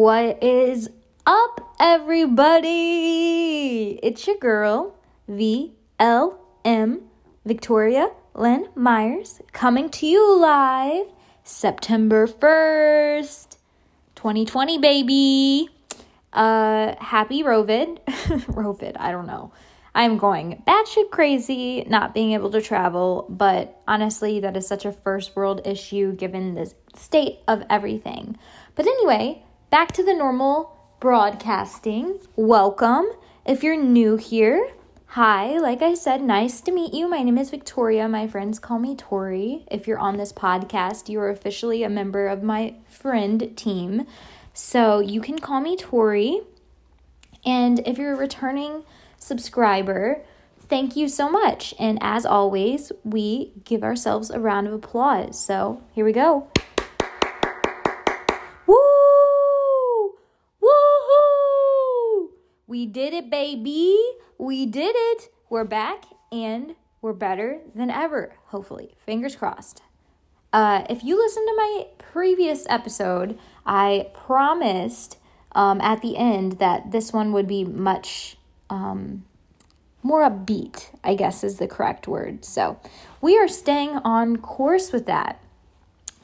What is up, everybody? It's your girl, VLM Victoria Lynn Myers, coming to you live September 1st, 2020, baby. Uh, happy Rovid. Rovid, I don't know. I'm going batshit crazy not being able to travel, but honestly, that is such a first world issue given the state of everything. But anyway, back to the normal broadcasting. Welcome. If you're new here, hi. Like I said, nice to meet you. My name is Victoria. My friends call me Tori. If you're on this podcast, you are officially a member of my friend team. So you can call me Tori. And if you're a returning subscriber, thank you so much. And as always, we give ourselves a round of applause. So here we go. We did it, baby. We did it. We're back and we're better than ever, hopefully. Fingers crossed. Uh, if you listen to my previous episode, I promised um, at the end that this one would be much um, more upbeat, I guess is the correct word. So we are staying on course with that.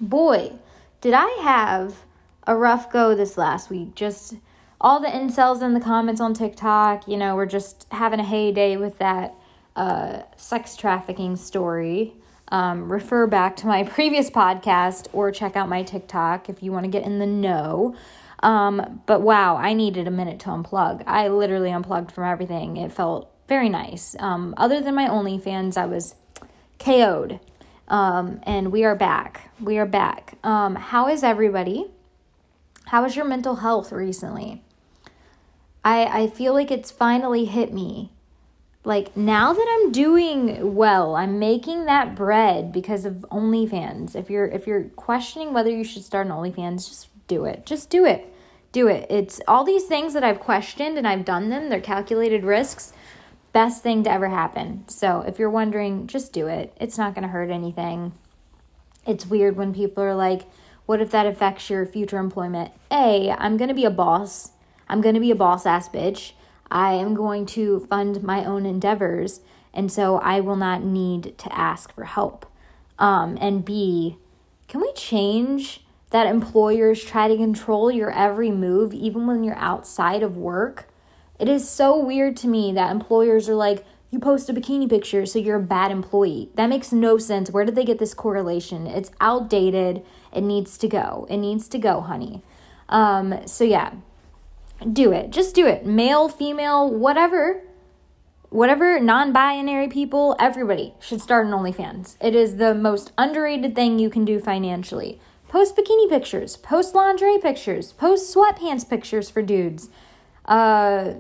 Boy, did I have a rough go this last week. Just all the incels in the comments on TikTok, you know, we're just having a heyday with that uh, sex trafficking story. Um, refer back to my previous podcast or check out my TikTok if you want to get in the know. Um, but wow, I needed a minute to unplug. I literally unplugged from everything. It felt very nice. Um, other than my OnlyFans, I was KO'd. Um, and we are back. We are back. Um, how is everybody? How is your mental health recently? I, I feel like it's finally hit me. Like now that I'm doing well, I'm making that bread because of OnlyFans. If you're if you're questioning whether you should start an OnlyFans, just do it. Just do it. Do it. It's all these things that I've questioned and I've done them. They're calculated risks. Best thing to ever happen. So if you're wondering, just do it. It's not going to hurt anything. It's weird when people are like, what if that affects your future employment? A, I'm going to be a boss I'm going to be a boss ass bitch. I am going to fund my own endeavors. And so I will not need to ask for help. Um, and B, can we change that employers try to control your every move, even when you're outside of work? It is so weird to me that employers are like, you post a bikini picture, so you're a bad employee. That makes no sense. Where did they get this correlation? It's outdated. It needs to go. It needs to go, honey. Um, so, yeah, do it. Just do it. Male, female, whatever. Whatever non binary people, everybody should start an OnlyFans. It is the most underrated thing you can do financially. Post bikini pictures, post lingerie pictures, post sweatpants pictures for dudes, uh,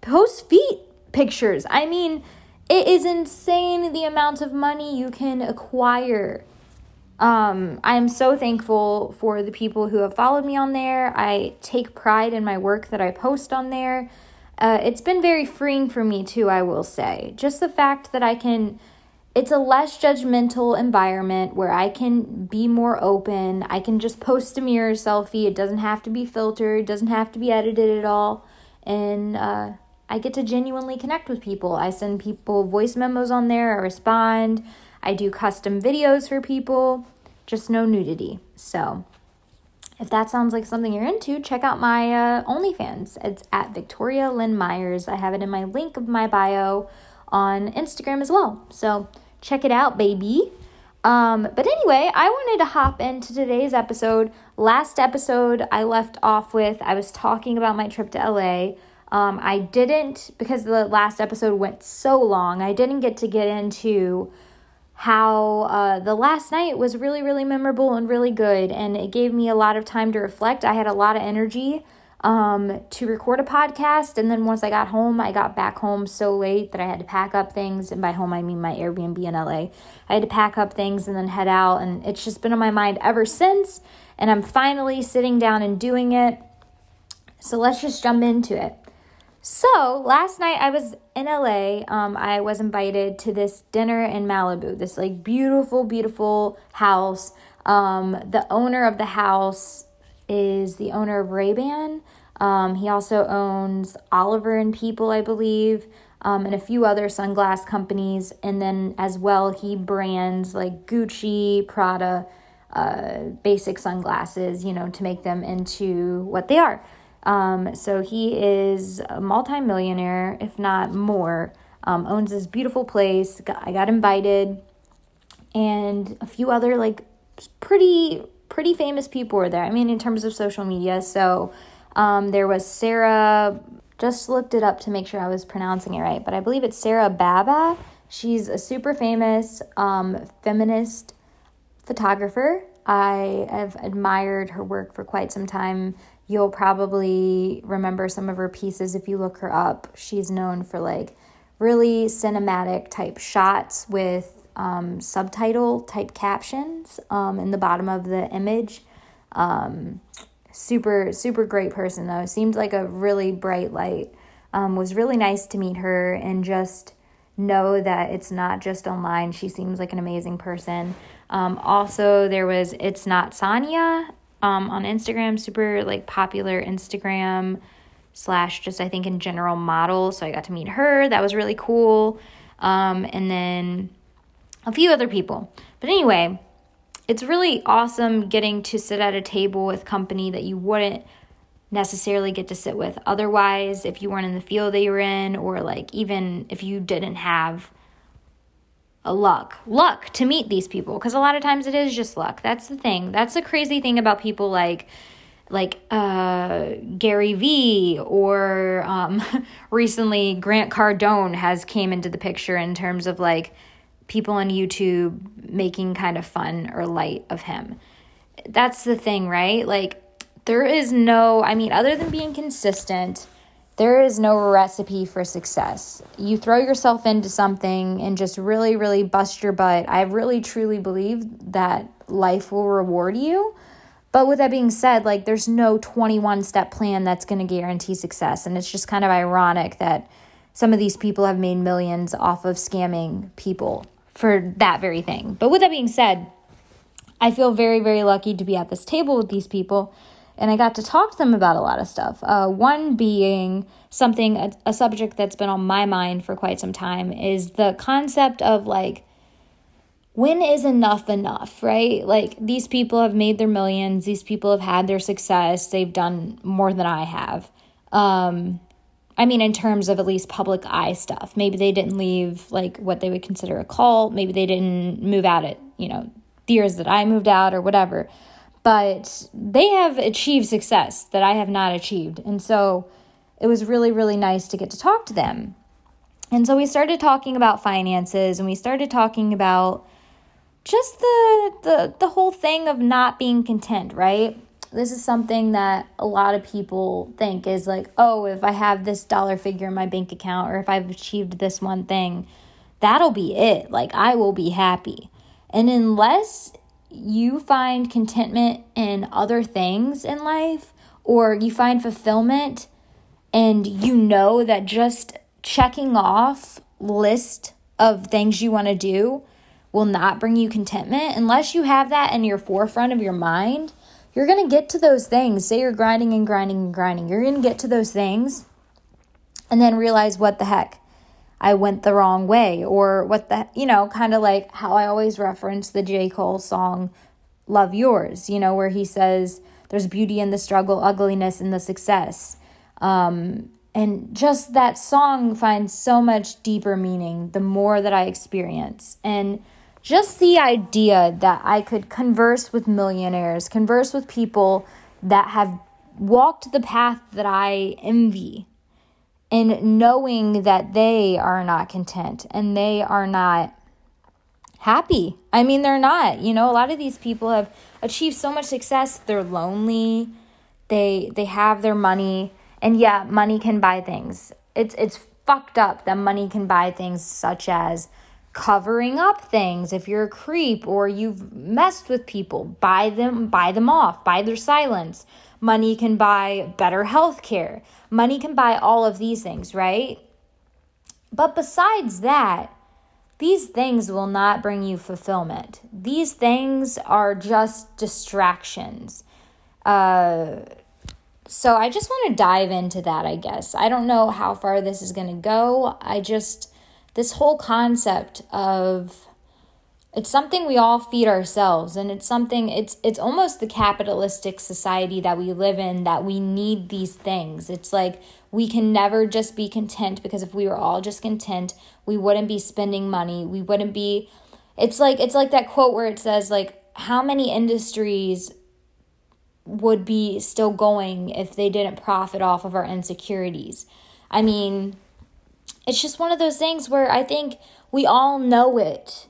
post feet pictures. I mean, it is insane the amount of money you can acquire um, I am so thankful for the people who have followed me on there. I take pride in my work that I post on there. Uh, it's been very freeing for me too, I will say. Just the fact that I can, it's a less judgmental environment where I can be more open. I can just post a mirror selfie. It doesn't have to be filtered, doesn't have to be edited at all. And uh, I get to genuinely connect with people. I send people voice memos on there, I respond. I do custom videos for people, just no nudity. So, if that sounds like something you're into, check out my uh, OnlyFans. It's at Victoria Lynn Myers. I have it in my link of my bio on Instagram as well. So, check it out, baby. Um, but anyway, I wanted to hop into today's episode. Last episode, I left off with I was talking about my trip to LA. Um, I didn't, because the last episode went so long, I didn't get to get into how uh, the last night was really, really memorable and really good. And it gave me a lot of time to reflect. I had a lot of energy um, to record a podcast. And then once I got home, I got back home so late that I had to pack up things. And by home, I mean my Airbnb in LA. I had to pack up things and then head out. And it's just been on my mind ever since. And I'm finally sitting down and doing it. So let's just jump into it. So last night I was in LA. Um, I was invited to this dinner in Malibu, this like beautiful, beautiful house. Um, the owner of the house is the owner of Ray-Ban. Um, he also owns Oliver and People, I believe, um, and a few other sunglass companies. And then as well, he brands like Gucci, Prada, uh, basic sunglasses, you know, to make them into what they are. Um, so he is a multimillionaire, if not more. Um, owns this beautiful place. I got invited, and a few other like pretty pretty famous people were there. I mean, in terms of social media. So um, there was Sarah. Just looked it up to make sure I was pronouncing it right, but I believe it's Sarah Bahbah. She's a super famous um, feminist photographer. I have admired her work for quite some time. You'll probably remember some of her pieces if you look her up. She's known for like really cinematic type shots with um, subtitle type captions um, in the bottom of the image. Um, super, super great person though. Seemed like a really bright light. Um, was really nice to meet her and just know that it's not just online. She seems like an amazing person. Um, also, there was It's Not Sanya um, on Instagram, super like popular Instagram slash just I think in general model. So I got to meet her. That was really cool. Um, and then a few other people. But anyway, it's really awesome getting to sit at a table with company that you wouldn't necessarily get to sit with otherwise if you weren't in the field that you're in or like even if you didn't have luck luck to meet these people because a lot of times it is just luck that's the thing that's the crazy thing about people like like uh, Gary Vee or um, recently Grant Cardone has came into the picture in terms of like people on YouTube making kind of fun or light of him. That's the thing, right? Like there is no, I mean, other than being consistent, there is no recipe for success. You throw yourself into something and just really, really bust your butt. I really truly believe that life will reward you. But with that being said, like there's no 21 step plan that's going to guarantee success. And it's just kind of ironic that some of these people have made millions off of scamming people for that very thing. But with that being said, I feel very, very lucky to be at this table with these people and I got to talk to them about a lot of stuff. Uh, one being something, a, a subject that's been on my mind for quite some time is the concept of like, when is enough enough, right? Like, these people have made their millions, these people have had their success, they've done more than I have. Um, I mean, in terms of at least public eye stuff. Maybe they didn't leave like what they would consider a cult. Maybe they didn't move out at, you know, the years that I moved out or whatever but they have achieved success that I have not achieved. And so it was really, really nice to get to talk to them. And so we started talking about finances and we started talking about just the the the whole thing of not being content, right? This is something that a lot of people think is like, oh, if I have this dollar figure in my bank account or if I've achieved this one thing, that'll be it. Like I will be happy. And unless you find contentment in other things in life or you find fulfillment and you know that just checking off list of things you want to do will not bring you contentment unless you have that in your forefront of your mind you're going to get to those things. Say you're grinding and grinding and grinding you're going to get to those things and then realize what the heck I went the wrong way, or what the, you know, kind of like how I always reference the J. Cole song, Love Yours, you know, where he says, There's beauty in the struggle, ugliness in the success. Um, and just that song finds so much deeper meaning the more that I experience. And just the idea that I could converse with millionaires, converse with people that have walked the path that I envy and knowing that they are not content and they are not happy. I mean, they're not. You know, a lot of these people have achieved so much success. They're lonely. They they have their money, and yeah, money can buy things. It's it's fucked up that money can buy things such as covering up things if you're a creep or you've messed with people buy them buy them off buy their silence money can buy better health care Money can buy all of these things, right? But besides that, these things will not bring you fulfillment. These things are just distractions. Uh, so I just want to dive into that, I guess. I don't know how far this is going to go. I just, this whole concept of it's something we all feed ourselves and it's something it's it's almost the capitalistic society that we live in that we need these things. It's like we can never just be content because if we were all just content we wouldn't be spending money. We wouldn't be it's like it's like that quote where it says like how many industries would be still going if they didn't profit off of our insecurities? I mean it's just one of those things where i think we all know it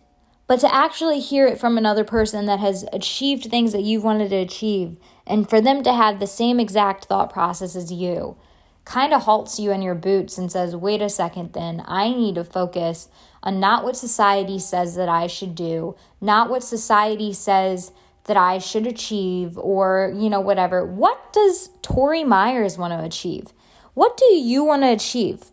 but to actually hear it from another person that has achieved things that you've wanted to achieve, and for them to have the same exact thought process as you, kind of halts you in your boots and says, wait a second, then I need to focus on not what society says that I should do, not what society says that I should achieve, or, you know, whatever. What does Tori Myers want to achieve? What do you want to achieve?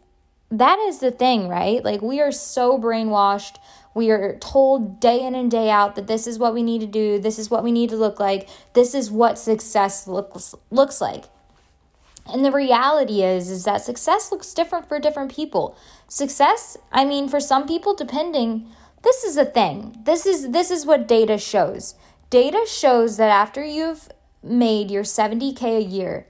That is the thing, right? Like, we are so brainwashed we are told day in and day out that this is what we need to do, this is what we need to look like, this is what success looks looks like. And the reality is is that success looks different for different people. Success, I mean for some people depending, this is a thing. This is this is what data shows. Data shows that after you've made your 70k a year,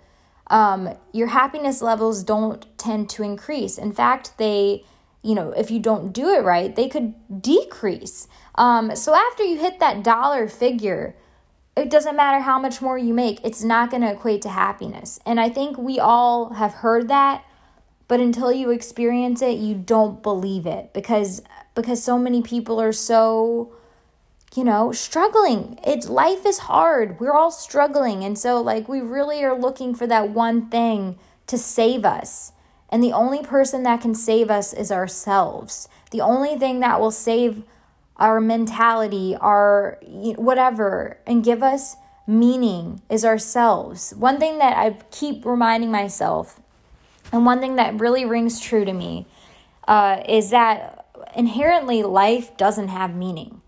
um, your happiness levels don't tend to increase. In fact, they you know, if you don't do it right, they could decrease. Um, so after you hit that dollar figure, it doesn't matter how much more you make, it's not going to equate to happiness. And I think we all have heard that, but until you experience it, you don't believe it because because so many people are so you know, struggling. It's life is hard. We're all struggling. And so like we really are looking for that one thing to save us. And the only person that can save us is ourselves. The only thing that will save our mentality, our whatever, and give us meaning is ourselves. One thing that I keep reminding myself, and one thing that really rings true to me, uh, is that inherently life doesn't have meaning.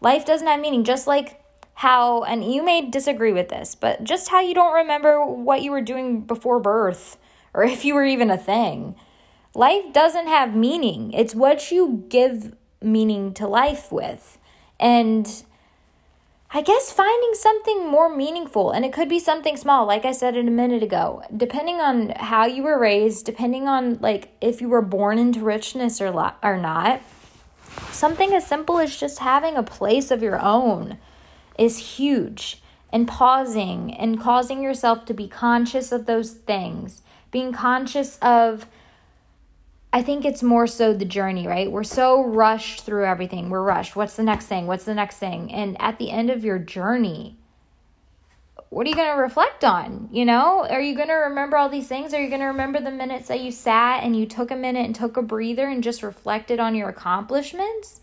Life doesn't have meaning, just like how, and you may disagree with this, but just how you don't remember what you were doing before birth or if you were even a thing. Life doesn't have meaning, it's what you give meaning to life with. And I guess finding something more meaningful, and it could be something small, like I said it a minute ago, depending on how you were raised, depending on like if you were born into richness or, lo- or not. Something as simple as just having a place of your own is huge. And pausing and causing yourself to be conscious of those things being conscious of I think it's more so the journey, right? We're so rushed through everything. We're rushed. What's the next thing? What's the next thing? And at the end of your journey, what are you going to reflect on? You know, are you going to remember all these things? Are you going to remember the minutes that you sat and you took a minute and took a breather and just reflected on your accomplishments?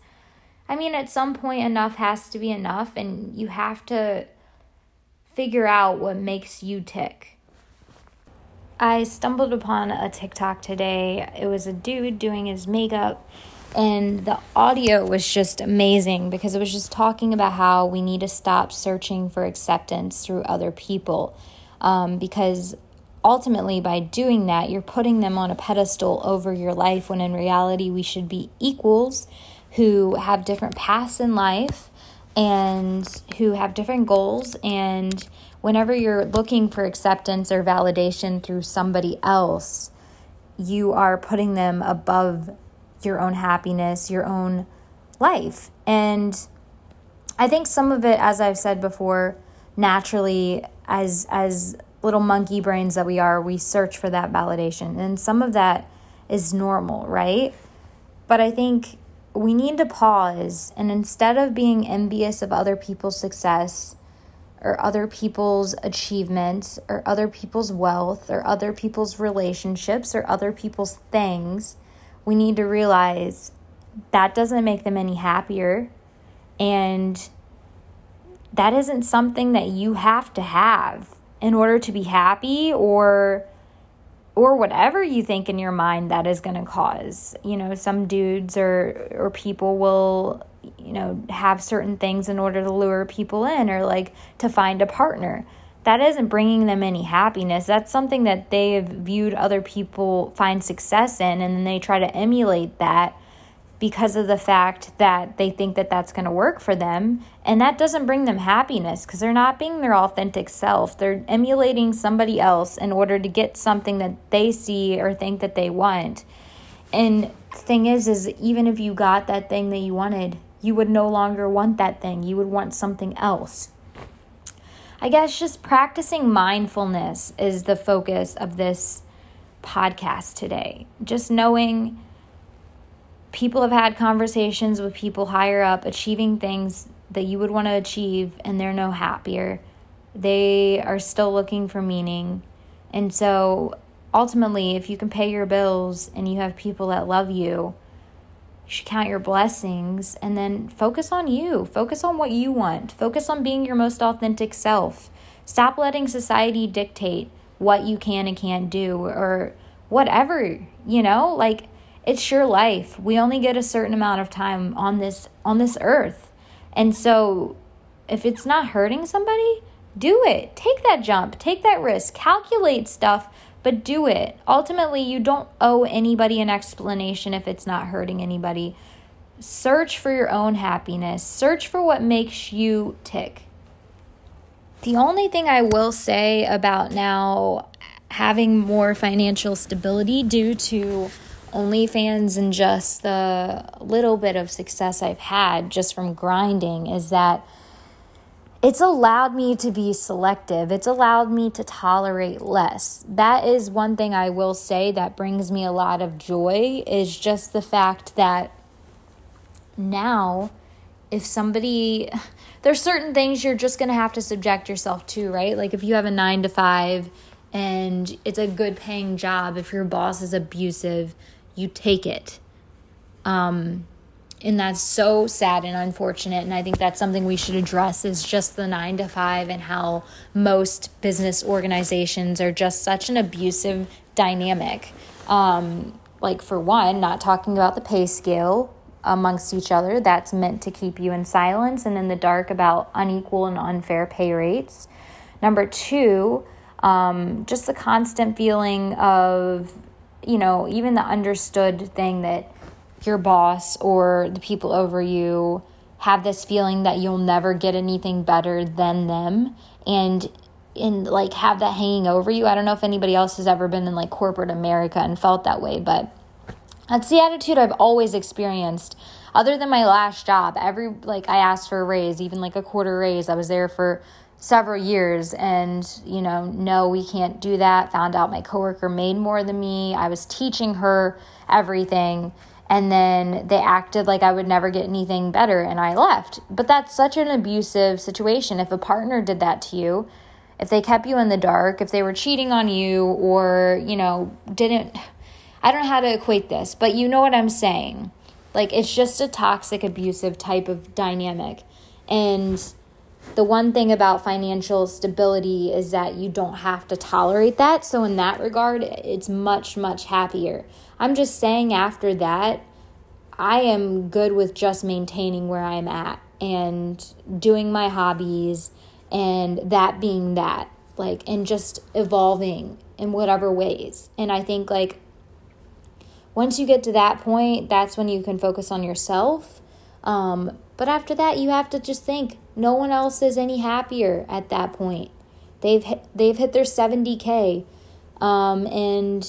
I mean, at some point, enough has to be enough, and you have to figure out what makes you tick. I stumbled upon a TikTok today. It was a dude doing his makeup, and the audio was just amazing because it was just talking about how we need to stop searching for acceptance through other people. Um, because ultimately, by doing that, you're putting them on a pedestal over your life when in reality, we should be equals who have different paths in life and who have different goals and whenever you're looking for acceptance or validation through somebody else, you are putting them above your own happiness, your own life. And I think some of it, as I've said before, naturally, as as little monkey brains that we are, we search for that validation. And some of that is normal, right? But I think we need to pause and instead of being envious of other people's success, or other people's achievements or other people's wealth or other people's relationships or other people's things, we need to realize that doesn't make them any happier. And that isn't something that you have to have in order to be happy or or whatever you think in your mind that is going to cause. You know, some dudes or or people will you know, have certain things in order to lure people in or like to find a partner. that isn't bringing them any happiness. That's something that they have viewed other people find success in, and then they try to emulate that because of the fact that they think that that's going to work for them. And that doesn't bring them happiness because they're not being their authentic self. They're emulating somebody else in order to get something that they see or think that they want. And the thing is, is even if you got that thing that you wanted, you would no longer want that thing. You would want something else. I guess just practicing mindfulness is the focus of this podcast today. Just knowing people have had conversations with people higher up, achieving things that you would want to achieve, and they're no happier. They are still looking for meaning. And so ultimately, if you can pay your bills and you have people that love you, should count your blessings and then focus on you. Focus on what you want. Focus on being your most authentic self. Stop letting society dictate what you can and can't do or whatever, you know? Like it's your life. We only get a certain amount of time on this on this earth. And so if it's not hurting somebody, do it. Take that jump. Take that risk. Calculate stuff but do it. Ultimately, you don't owe anybody an explanation if it's not hurting anybody. Search for your own happiness, search for what makes you tick. The only thing I will say about now having more financial stability due to OnlyFans and just the little bit of success I've had just from grinding is that it's allowed me to be selective. It's allowed me to tolerate less. That is one thing I will say that brings me a lot of joy is just the fact that now if somebody there's certain things you're just going to have to subject yourself to, right? Like if you have a 9 to 5 and it's a good paying job, if your boss is abusive, you take it. Um and that's so sad and unfortunate. And i think that's something we should address is just the 9 to 5 and how most business organizations are just such an abusive dynamic. Um, like for one not talking about the pay scale amongst each other that's meant to keep you in silence and in the dark about unequal and unfair pay rates. Number two um, just the constant feeling of you know even the understood thing that your boss or the people over you have this feeling that you'll never get anything better than them and and like have that hanging over you. I don't know if anybody else has ever been in like corporate America and felt that way, but that's the attitude I've always experienced. Other than my last job, every like I asked for a raise, even like a quarter raise. I was there for several years and you know no we can't do that found out my coworker made more than me i was teaching her everything and then they acted like I would never get anything better and I left. But that's such an abusive situation. If a partner did that to you, if they kept you in the dark, if they were cheating on you or, you know, didn't I don't know how to equate this, but you know what I'm saying. Like it's just a toxic abusive type of dynamic. And the one thing about financial stability is that you don't have to tolerate that. So, in that regard, it's much, much happier. I'm just saying, after that, I am good with just maintaining where I'm at and doing my hobbies and that being that, like, and just evolving in whatever ways. And I think, like, once you get to that point, that's when you can focus on yourself. Um, but after that, you have to just think no one else is any happier at that point. They've hit, they've hit their 70k um, and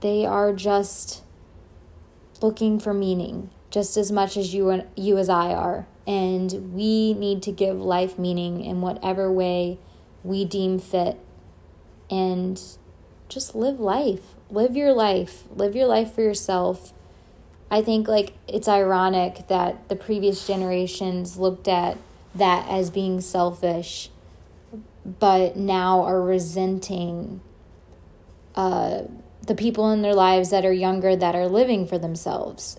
they are just looking for meaning just as much as you and you as I are. And we need to give life meaning in whatever way we deem fit and just live life. Live your life. Live your life for yourself. I think like it's ironic that the previous generations looked at that as being selfish, but now are resenting uh, the people in their lives that are younger that are living for themselves.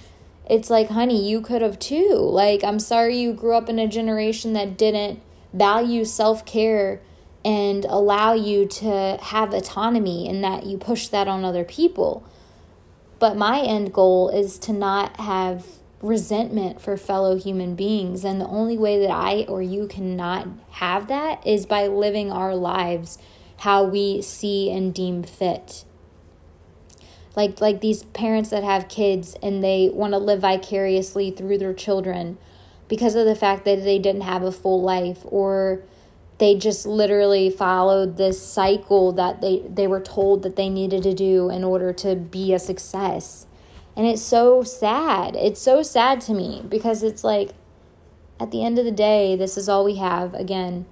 it's like, honey, you could have too. Like, I'm sorry you grew up in a generation that didn't value self care and allow you to have autonomy and that you push that on other people. But my end goal is to not have resentment for fellow human beings. And the only way that I or you cannot have that is by living our lives how we see and deem fit. Like like these parents that have kids and they want to live vicariously through their children because of the fact that they didn't have a full life or they just literally followed this cycle that they, they were told that they needed to do in order to be a success. And it's so sad. It's so sad to me because it's like, at the end of the day, this is all we have again.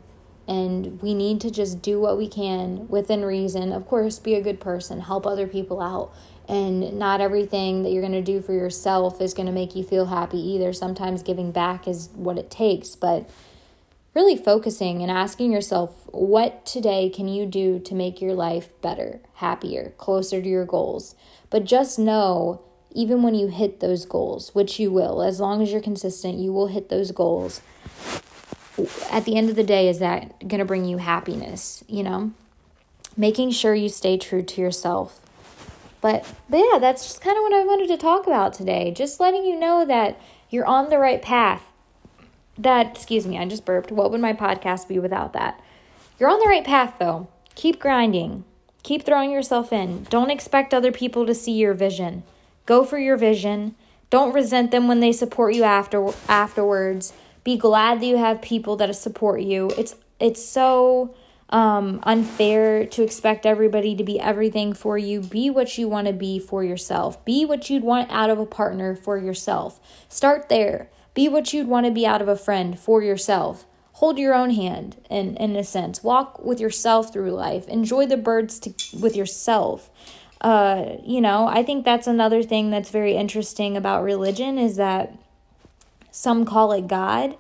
And we need to just do what we can within reason. Of course, be a good person, help other people out. And not everything that you're going to do for yourself is going to make you feel happy either. Sometimes giving back is what it takes. But really focusing and asking yourself, what today can you do to make your life better, happier, closer to your goals? But just know, even when you hit those goals, which you will, as long as you're consistent, you will hit those goals. At the end of the day, is that going to bring you happiness, you know? Making sure you stay true to yourself. But, but yeah, that's just kind of what I wanted to talk about today. Just letting you know that you're on the right path that, excuse me, I just burped. What would my podcast be without that? You're on the right path though. Keep grinding. Keep throwing yourself in. Don't expect other people to see your vision. Go for your vision. Don't resent them when they support you after afterwards. Be glad that you have people that support you. It's it's so um, unfair to expect everybody to be everything for you. Be what you want to be for yourself. Be what you'd want out of a partner for yourself. Start there. Be what you'd want to be out of a friend for yourself. Hold your own hand in, in a sense. Walk with yourself through life. Enjoy the birds to, with yourself. Uh, you know, I think that's another thing that's very interesting about religion is that some call it God.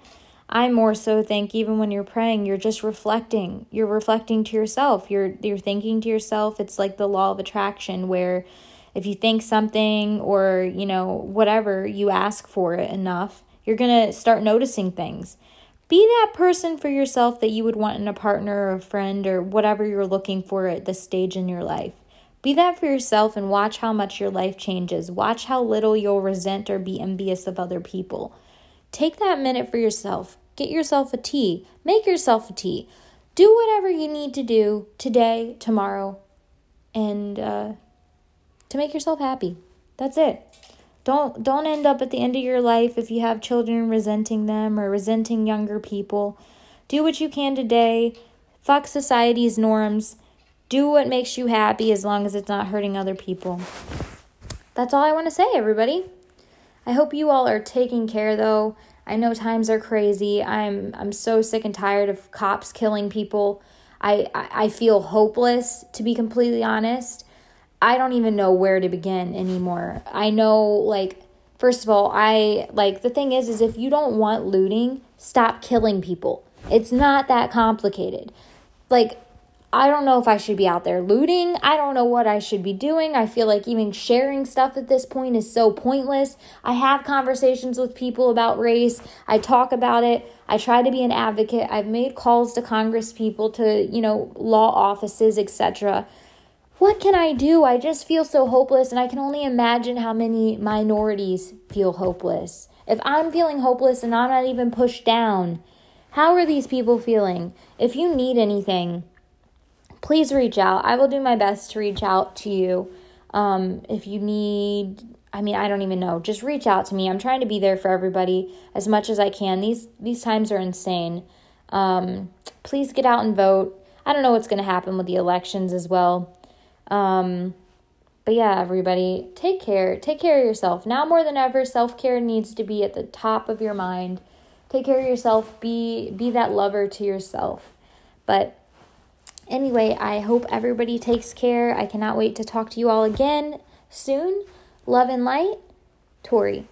I more so think even when you're praying, you're just reflecting. You're reflecting to yourself. You're you're thinking to yourself. It's like the law of attraction where if you think something or, you know, whatever, you ask for it enough, you're going to start noticing things. Be that person for yourself that you would want in a partner or a friend or whatever you're looking for at this stage in your life. Be that for yourself and watch how much your life changes. Watch how little you'll resent or be envious of other people. Take that minute for yourself. Get yourself a tea. Make yourself a tea. Do whatever you need to do today, tomorrow, and uh, to make yourself happy. That's it. Don't don't end up at the end of your life if you have children resenting them or resenting younger people. Do what you can today. Fuck society's norms. Do what makes you happy as long as it's not hurting other people. That's all I want to say, everybody. I hope you all are taking care though. I know times are crazy. I'm I'm so sick and tired of cops killing people. I I, feel hopeless to be completely honest. I don't even know where to begin anymore. I know like first of all, I like the thing is is if you don't want looting, stop killing people. It's not that complicated. Like I don't know if I should be out there looting. I don't know what I should be doing. I feel like even sharing stuff at this point is so pointless. I have conversations with people about race. I talk about it. I try to be an advocate. I've made calls to Congress people, to, you know, law offices, etc what can I do? I just feel so hopeless, and I can only imagine how many minorities feel hopeless. If I'm feeling hopeless and I'm not even pushed down, how are these people feeling? If you need anything, please reach out. I will do my best to reach out to you. Um, if you need, I mean, I don't even know. Just reach out to me. I'm trying to be there for everybody as much as I can. These these times are insane. Um, please get out and vote. I don't know what's going to happen with the elections as well. Um, but yeah, everybody, take care. Take care of yourself. Now more than ever, self-care needs to be at the top of your mind. Take care of yourself. Be be that lover to yourself. But anyway, I hope everybody takes care. I cannot wait to talk to you all again soon. Love and light, Tori.